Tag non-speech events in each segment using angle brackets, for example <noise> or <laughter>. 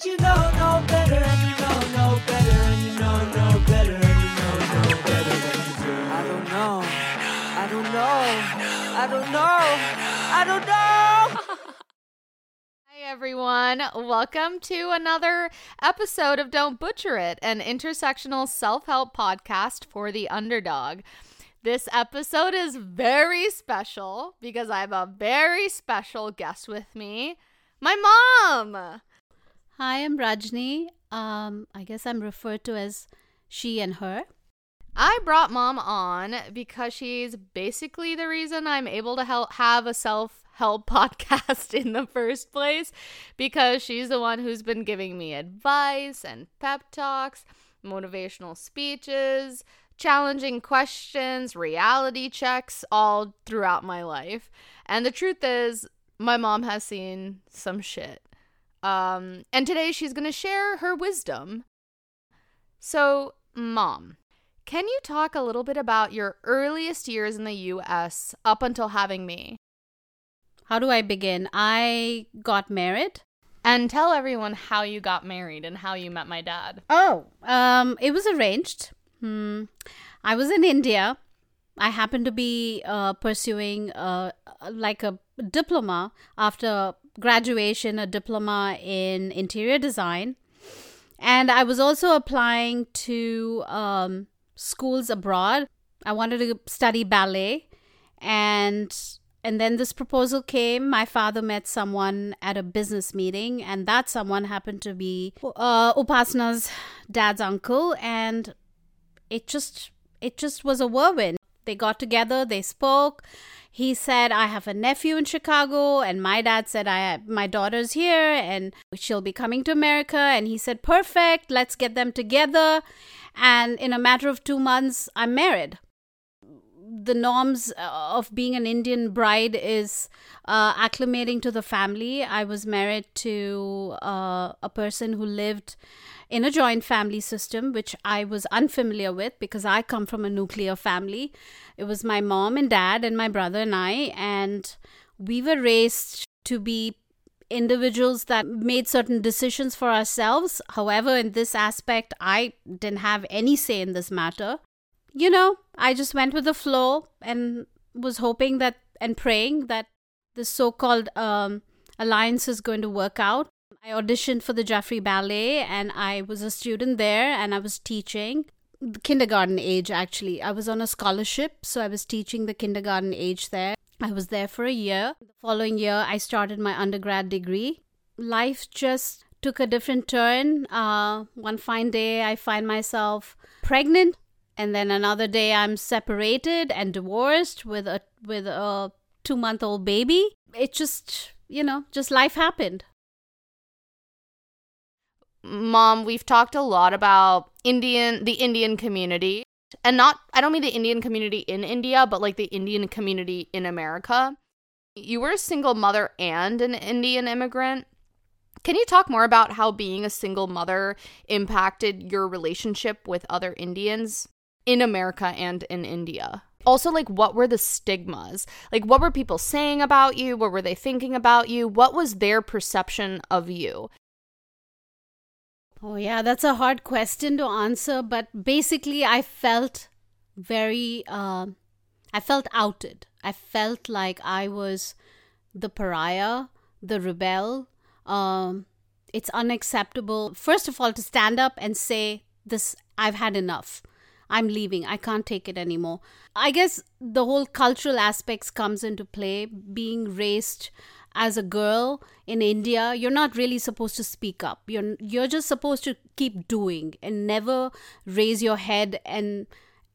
that you know, know better, and you know, know better, and you know, know better, and you know, know better than you do. I don't know. I don't know. I don't know. I don't know. Hi, everyone. Welcome to another episode of Don't Butcher It, an intersectional self help podcast for the underdog. This episode is very special because I have a very special guest with me my mom. Hi, I'm Rajni. Um, I guess I'm referred to as she and her. I brought mom on because she's basically the reason I'm able to help have a self help <laughs> podcast in the first place because she's the one who's been giving me advice and pep talks, motivational speeches, challenging questions, reality checks all throughout my life. And the truth is, my mom has seen some shit. Um, and today she's going to share her wisdom. So, mom, can you talk a little bit about your earliest years in the US up until having me? How do I begin? I got married. And tell everyone how you got married and how you met my dad. Oh, um, it was arranged. Hmm. I was in India. I happened to be uh, pursuing uh, like a diploma after graduation, a diploma in interior design. And I was also applying to um, schools abroad. I wanted to study ballet. And and then this proposal came. My father met someone at a business meeting, and that someone happened to be uh, Upasana's dad's uncle. And it just it just was a whirlwind. They got together, they spoke, he said i have a nephew in chicago and my dad said i have my daughter's here and she'll be coming to america. And he said perfect let's get them together. And in a matter of 2 months i'm married the norms uh, of being an Indian bride is uh, acclimating to the family. I was married to uh, a person who lived in a joint family system, which I was unfamiliar with because I come from a nuclear family. It was my mom and dad and my brother and I, and we were raised to be individuals that made certain decisions for ourselves. However, in this aspect, I didn't have any say in this matter. You know, I just went with the flow and was hoping that and praying that the so called um, alliance is going to work out. I auditioned for the Joffrey Ballet and I was a student there and I was teaching kindergarten age actually. I was on a scholarship, so I was teaching the kindergarten age there. I was there for a year. The following year, I started my undergrad degree. Life just took a different turn. Uh, one fine day, I find myself pregnant, and then another day, I'm separated and divorced with a with a two month old baby. It just, you know, just life happened. Mom, we've talked a lot about Indian the Indian community. And not I don't mean the Indian community in India, but like the Indian community in America. You were a single mother and an Indian immigrant. Can you talk more about how being a single mother impacted your relationship with other Indians in America and in India? Also, like, what were the stigmas? Like, what were people saying about you? What were they thinking about you? What was their perception of you? Oh, yeah, that's a hard question to answer. But basically, I felt very, uh, I felt outed. I felt like I was the pariah, the rebel. Um, it's unacceptable, first of all, to stand up and say, This, I've had enough. I'm leaving. I can't take it anymore. I guess the whole cultural aspects comes into play. Being raised as a girl in India, you're not really supposed to speak up. You're you're just supposed to keep doing and never raise your head and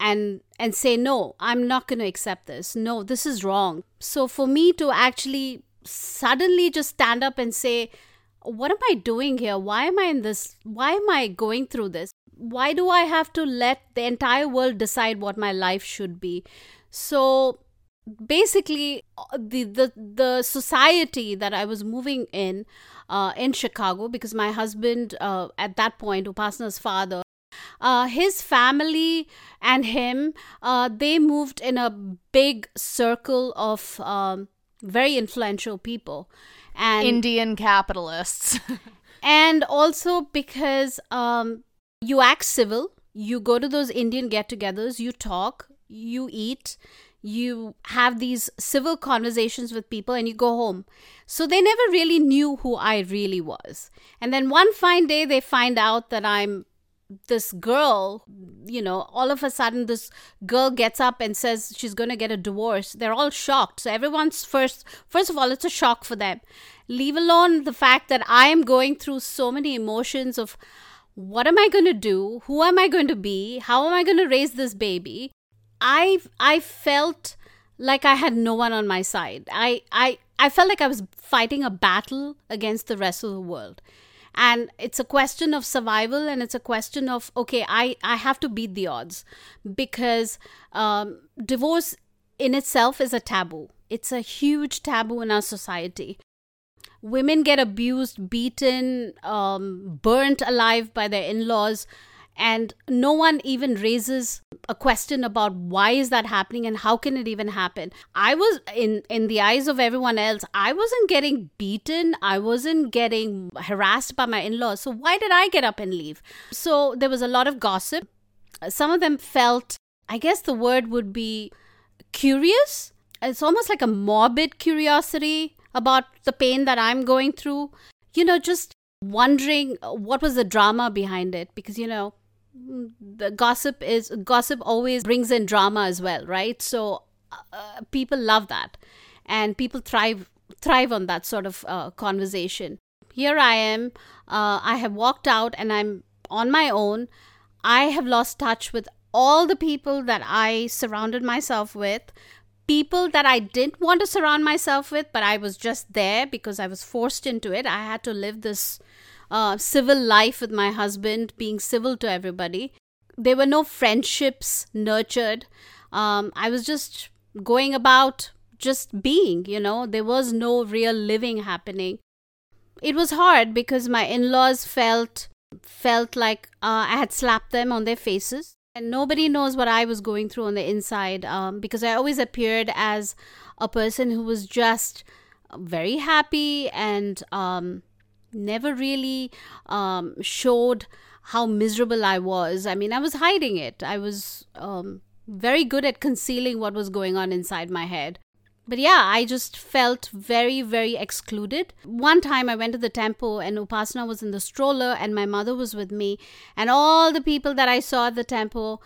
and and say no, I'm not going to accept this. No, this is wrong. So for me to actually suddenly just stand up and say what am I doing here? Why am I in this? Why am I going through this? Why do I have to let the entire world decide what my life should be? So basically the the the society that I was moving in uh, in Chicago because my husband uh, at that point Upasana's father uh, his family and him uh, they moved in a big circle of um, very influential people and Indian capitalists <laughs> and also because um, you act civil. You go to those Indian get togethers, you talk, you eat, you have these civil conversations with people, and you go home. So they never really knew who I really was. And then one fine day, they find out that I'm this girl, you know, all of a sudden this girl gets up and says she's going to get a divorce. They're all shocked. So everyone's first, first of all, it's a shock for them. Leave alone the fact that I am going through so many emotions of what am I going to do? Who am I going to be? How am I going to raise this baby? I I felt like I had no one on my side. I I I felt like I was fighting a battle against the rest of the world and it's a question of survival and it's a question of okay i i have to beat the odds because um, divorce in itself is a taboo. It's a huge taboo in our society. Women get abused beaten um, burnt alive by their in-laws and no one even raises a question about why is that happening and how can it even happen. I was in in the eyes of everyone else i wasn't getting beaten. I wasn't getting harassed by my in-laws. So why did i get up and leave? So there was a lot of gossip. Some of them felt i guess the word would be curious. It's almost like a morbid curiosity about the pain that i'm going through. You know just wondering what was the drama behind it. Because you know the gossip is gossip always brings in drama as well right? So uh, people love that. And people thrive thrive on that sort of uh, conversation. Here i am uh, i have walked out and i'm on my own. I have lost touch with all the people that i surrounded myself with. People that i didn't want to surround myself with but i was just there because i was forced into it. I had to live this uh, civil life with my husband, being civil to everybody. There were no friendships nurtured. Um, I was just going about just being, you know, there was no real living happening. It was hard because my in laws felt felt like uh, I had slapped them on their faces. And nobody knows what I was going through on the inside um, because I always appeared as a person who was just very happy and um, never really um, showed how miserable I was. I mean, I was hiding it. I was um, very good at concealing what was going on inside my head. But yeah, I just felt very, very excluded. One time I went to the temple and Upasana was in the stroller and my mother was with me. And all the people that I saw at the temple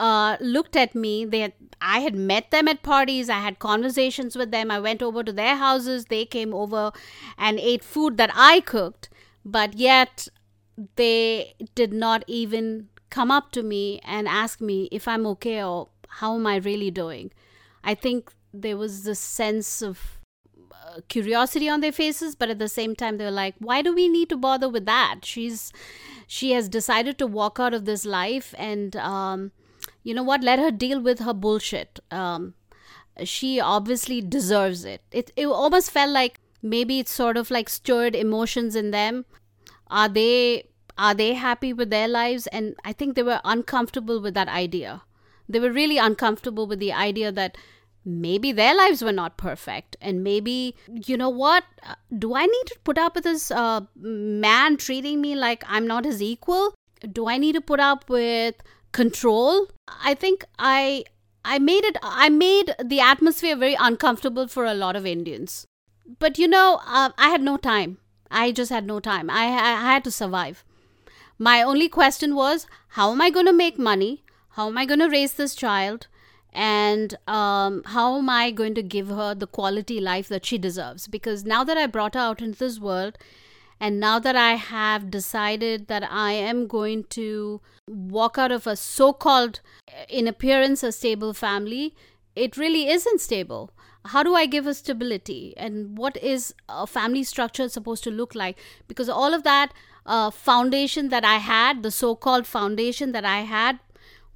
uh, looked at me. They had, I had met them at parties. I had conversations with them. I went over to their houses. They came over and ate food that I cooked. But yet, they did not even come up to me and ask me if I'm okay or how am I really doing. I think there was this sense of uh, curiosity on their faces, but at the same time, they were like, "Why do we need to bother with that? She's she has decided to walk out of this life and." Um, you know what? Let her deal with her bullshit. Um, she obviously deserves it. It it almost felt like maybe it's sort of like stirred emotions in them. Are they are they happy with their lives? And I think they were uncomfortable with that idea. They were really uncomfortable with the idea that maybe their lives were not perfect and maybe you know what do i need to put up with this uh, man treating me like i'm not his equal do i need to put up with control i think i i made it i made the atmosphere very uncomfortable for a lot of indians. But you know uh, i had no time. I just had no time. I, I had to survive. My only question was how am i going to make money? How am i going to raise this child? And um, how am i going to give her the quality life that she deserves? Because now that i brought her out into this world and now that I have decided that I am going to walk out of a so called, in appearance, a stable family, it really isn't stable. How do I give a stability? And what is a family structure supposed to look like? Because all of that uh, foundation that I had, the so called foundation that I had,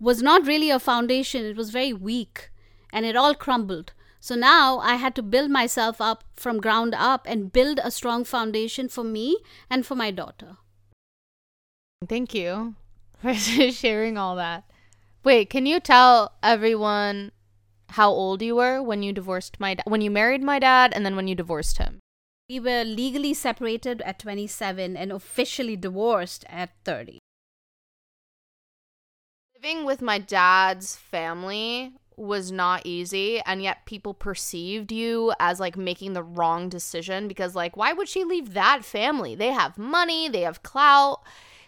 was not really a foundation. It was very weak and it all crumbled. So now I had to build myself up from ground up and build a strong foundation for me and for my daughter. Thank you for <laughs> sharing all that. Wait, can you tell everyone how old you were when you divorced my dad, when you married my dad and then when you divorced him? We were legally separated at 27 and officially divorced at 30. Living with my dad's family was not easy and yet people perceived you as like making the wrong decision because like why would she leave that family? They have money, they have clout.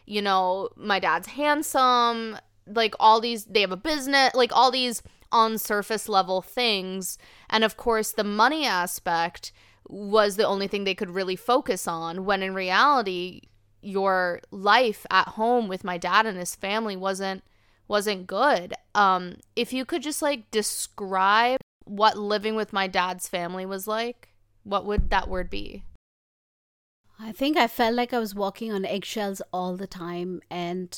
You know, my dad's handsome, like all these they have a business, like all these on surface level things. And of course, the money aspect was the only thing they could really focus on when in reality your life at home with my dad and his family wasn't wasn't good. Um if you could just like describe what living with my dad's family was like, what would that word be? I think I felt like I was walking on eggshells all the time and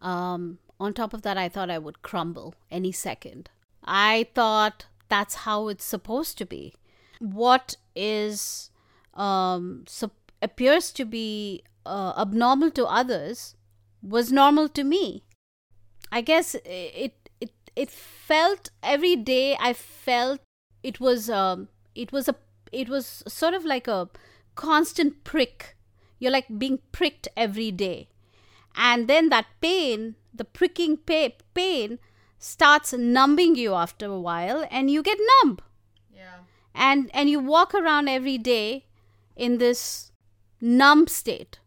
um on top of that I thought I would crumble any second. I thought that's how it's supposed to be. What is um appears to be uh, abnormal to others was normal to me I guess it it it felt every day. I felt it was um it was a it was sort of like a constant prick. You're like being pricked every day, and then that pain, the pricking pa- pain, starts numbing you after a while, and you get numb. Yeah. And and you walk around every day in this numb state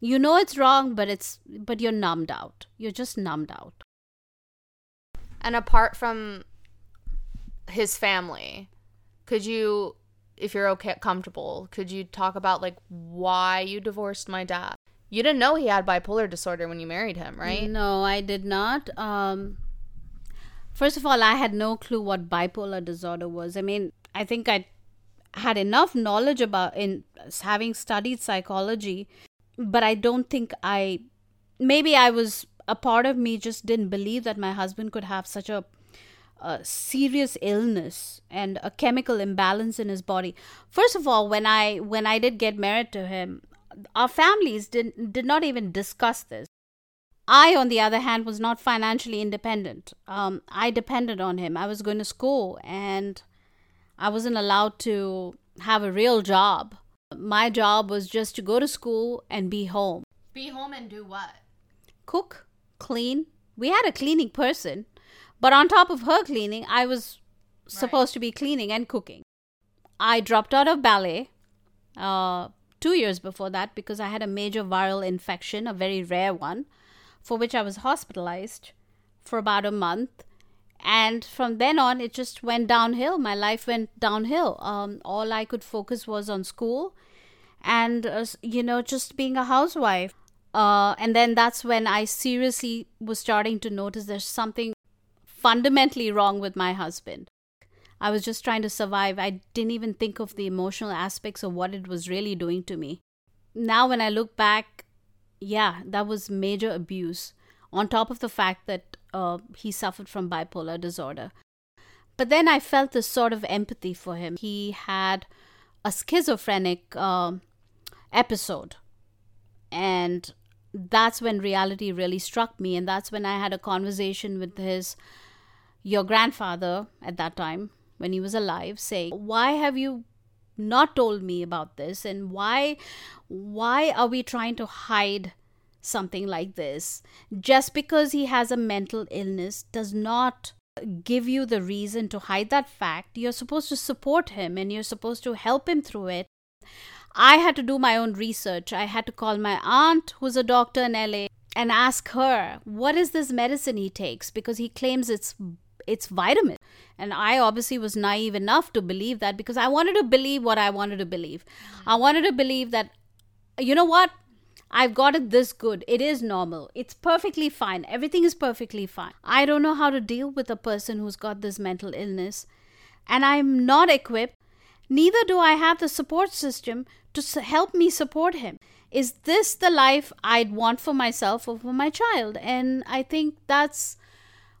you know it's wrong but it's but you're numbed out. You're just numbed out. And apart from his family could you if you're okay comfortable could you talk about like why you divorced my dad? You didn't know he had bipolar disorder when you married him right? No i did not. Um first of all i had no clue what bipolar disorder was. I mean i think i had enough knowledge about in having studied psychology but I don't think I maybe I was a part of me just didn't believe that my husband could have such a, a, serious illness and a chemical imbalance in his body. First of all, when I when I did get married to him, our families did did not even discuss this. I, on the other hand, was not financially independent. Um, I depended on him. I was going to school and I wasn't allowed to have a real job my job was just to go to school and be home. Be home and do what? Cook, clean. We had a cleaning person, but on top of her cleaning, I was right. supposed to be cleaning and cooking. I dropped out of ballet uh, two years before that because I had a major viral infection, a very rare one, for which I was hospitalized for about a month and from then on it just went downhill. My life went downhill. Um, all i could focus was on school and uh, you know just being a housewife. Uh, and then that's when i seriously was starting to notice there's something fundamentally wrong with my husband. I was just trying to survive. I didn't even think of the emotional aspects of what it was really doing to me. Now when i look back yeah that was major abuse. On top of the fact that uh, he suffered from bipolar disorder. But then I felt this sort of empathy for him. He had a schizophrenic uh, episode. And that's when reality really struck me. And that's when I had a conversation with his, your grandfather at that time, when he was alive, saying, Why have you not told me about this? And why, why are we trying to hide something like this. Just because he has a mental illness does not give you the reason to hide that fact. You're supposed to support him and you're supposed to help him through it. I had to do my own research. I had to call my aunt, who's a doctor in LA, and ask her, what is this medicine he takes? Because he claims it's it's vitamin. And I obviously was naive enough to believe that because I wanted to believe what I wanted to believe. I wanted to believe that, you know what? I've got it this good. It is normal. It's perfectly fine. Everything is perfectly fine. I don't know how to deal with a person who's got this mental illness. And I'm not equipped. Neither do I have the support system to help me support him. Is this the life I'd want for myself or for my child? And I think that's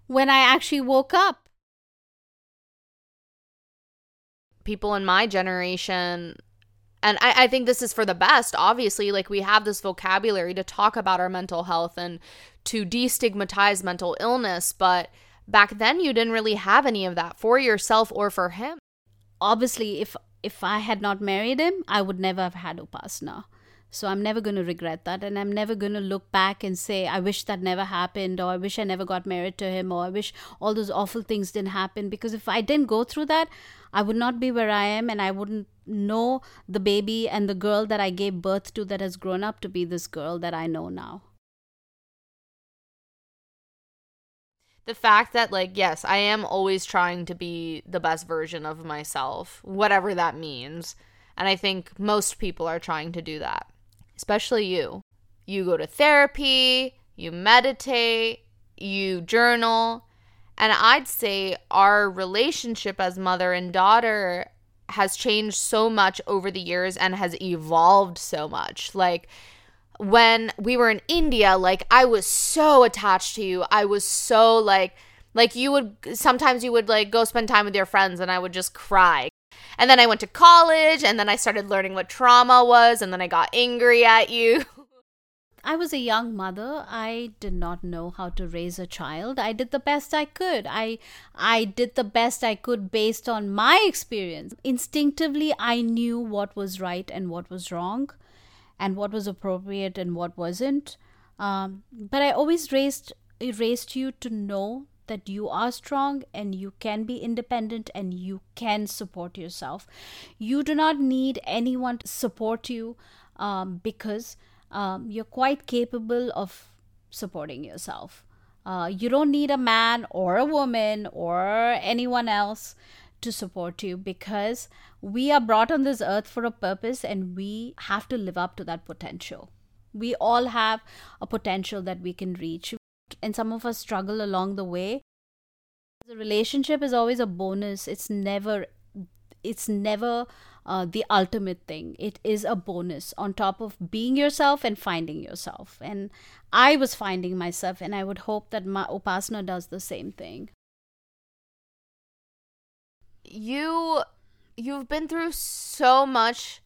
when I actually woke up. People in my generation and I, I think this is for the best obviously like we have this vocabulary to talk about our mental health and to destigmatize mental illness but back then you didn't really have any of that for yourself or for him obviously if if I had not married him, I would never have had Upasna. So I'm never going to regret that. And I'm never going to look back and say, I wish that never happened, or I wish I never got married to him, or I wish all those awful things didn't happen. Because if I didn't go through that, I would not be where I am and I wouldn't know the baby and the girl that I gave birth to that has grown up to be this girl that I know now. the fact that like yes i am always trying to be the best version of myself whatever that means and i think most people are trying to do that especially you you go to therapy you meditate you journal and i'd say our relationship as mother and daughter has changed so much over the years and has evolved so much like when we were in India, like I was so attached to you. I was so like like you would sometimes you would like go spend time with your friends and I would just cry. And then I went to college and then I started learning what trauma was and then I got angry at you. I was a young mother. I did not know how to raise a child. I did the best I could. I I did the best I could based on my experience. Instinctively I knew what was right and what was wrong and what was appropriate and what wasn't. Um, but I always raised raised you to know that you are strong and you can be independent and you can support yourself. You do not need anyone to support you um, because um, you're quite capable of supporting yourself. Uh, you don't need a man or a woman or anyone else to support you because we are brought on this earth for a purpose and we have to live up to that potential. We all have a potential that we can reach, and some of us struggle along the way. The relationship is always a bonus, it's never it's never uh, the ultimate thing. It is a bonus on top of being yourself and finding yourself. And I was finding myself, and I would hope that my Upasna does the same thing you you've been through so much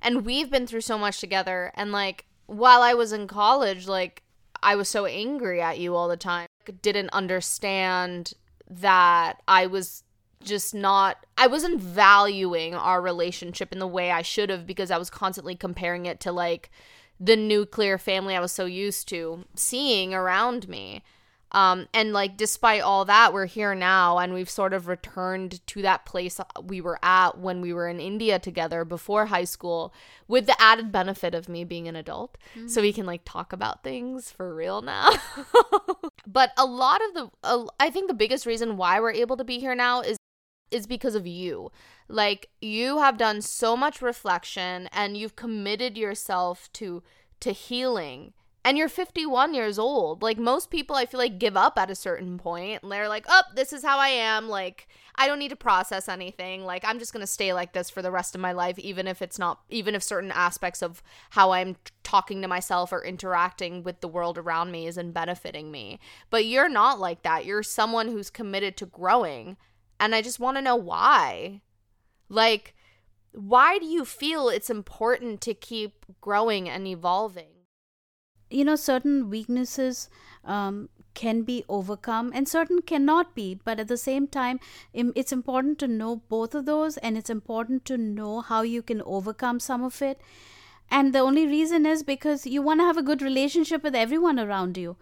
and we've been through so much together and like while I was in college like I was so angry at you all the time didn't understand that I was just not I wasn't valuing our relationship in the way I should have because I was constantly comparing it to like the nuclear family I was so used to seeing around me. Um, and like, despite all that, we're here now and we've sort of returned to that place we were at when we were in India together before high school with the added benefit of me being an adult. Mm-hmm. So we can like talk about things for real now. <laughs> but a lot of the, uh, I think the biggest reason why we're able to be here now is is because of you. Like you have done so much reflection and you've committed yourself to to healing and you're 51 years old. Like most people, I feel like give up at a certain point and they're like, oh, this is how I am. Like, I don't need to process anything. Like, I'm just going to stay like this for the rest of my life, even if it's not, even if certain aspects of how I'm talking to myself or interacting with the world around me isn't benefiting me. But you're not like that. You're someone who's committed to growing. And I just want to know why. Like, why do you feel it's important to keep growing and evolving? You know certain weaknesses um, can be overcome and certain cannot be but at the same time it's important to know both of those and it's important to know how you can overcome some of it. And the only reason is because you want to have a good relationship with everyone around you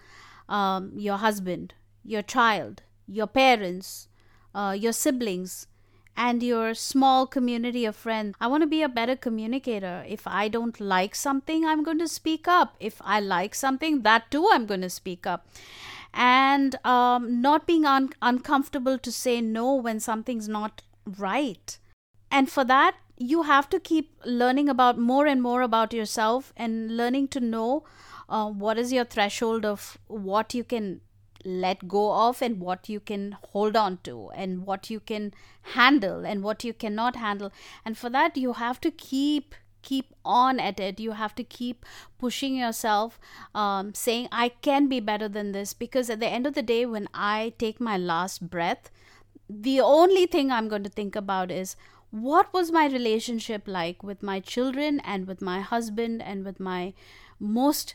um, your husband your child your parents uh, your siblings and your small community of friends. I want to be a better communicator. If I don't like something, I'm going to speak up. If I like something, that too, I'm going to speak up. And um, not being un- uncomfortable to say no when something's not right. And for that, you have to keep learning about more and more about yourself and learning to know uh, what is your threshold of what you can let go of and what you can hold on to and what you can handle and what you cannot handle. And for that you have to keep keep on at it. You have to keep pushing yourself um, saying i can be better than this. Because at the end of the day when i take my last breath the only thing i'm going to think about is what was my relationship like with my children and with my husband and with my most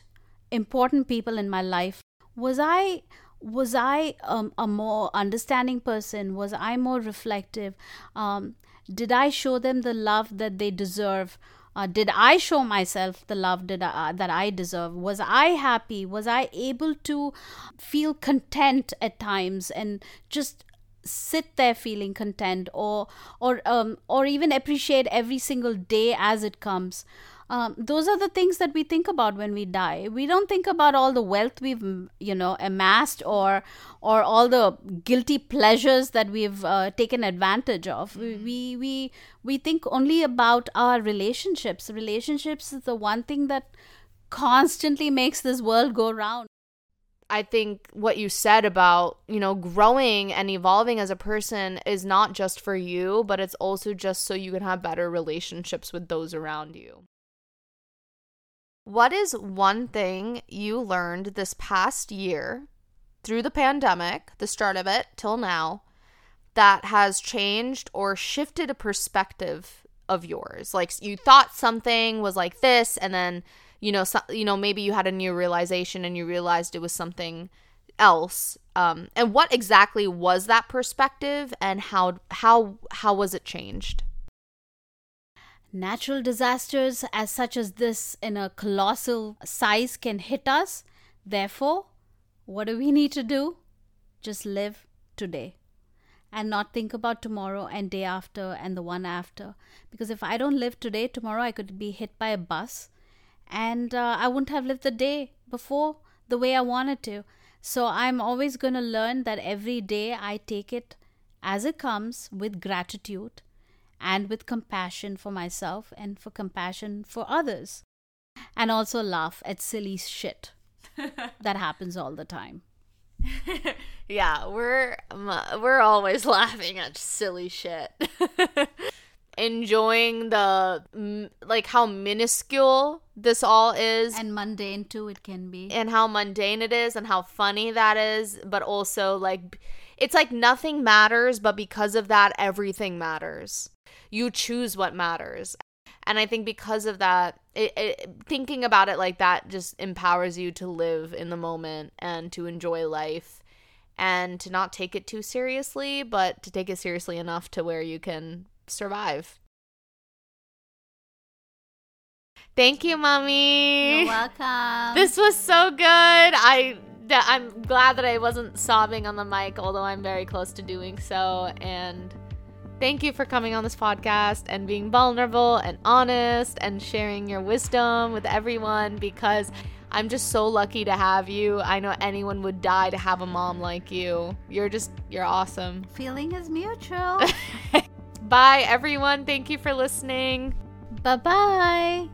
important people in my life? Was i was I um, a more understanding person? Was I more reflective? Um, Did I show them the love that they deserve? Uh, did I show myself the love that I, that I deserve? Was I happy? Was I able to feel content at times and just sit there feeling content or or um, or even appreciate every single day as it comes? Um, those are the things that we think about when we die we don't think about all the wealth we've you know amassed or or all the guilty pleasures that we've uh, taken advantage of mm-hmm. we we we think only about our relationships relationships is the one thing that constantly makes this world go round I think what you said about, you know, growing and evolving as a person is not just for you, but it's also just so you can have better relationships with those around you. What is one thing you learned this past year through the pandemic, the start of it till now, that has changed or shifted a perspective of yours? Like you thought something was like this and then you know so, you know maybe you had a new realization and you realized it was something else um, and what exactly was that perspective and how how how was it changed Natural disasters, as such as this, in a colossal size, can hit us. Therefore, what do we need to do? Just live today and not think about tomorrow and day after and the one after. Because if I don't live today, tomorrow I could be hit by a bus and uh, I wouldn't have lived the day before the way I wanted to. So I'm always going to learn that every day I take it as it comes with gratitude and with compassion for myself and for compassion for others. And also laugh at silly shit <laughs> that happens all the time. <laughs> yeah, we're we're always <laughs> laughing at silly shit. Enjoying the like how minuscule this all is and mundane too it can be. And how mundane it is and how funny that is, but also like it's like nothing matters, but because of that everything matters you choose what matters and i think because of that it, it, thinking about it like that just empowers you to live in the moment and to enjoy life and to not take it too seriously but to take it seriously enough to where you can survive Thank you, mommy. You're welcome. This was so good. I I'm glad that I wasn't sobbing on the mic, although I'm very close to doing so. And Thank you for coming on this podcast and being vulnerable and honest and sharing your wisdom with everyone because I'm just so lucky to have you. I know anyone would die to have a mom like you. You're just, you're awesome. Feeling is mutual. <laughs> Bye, everyone. Thank you for listening. Bye bye.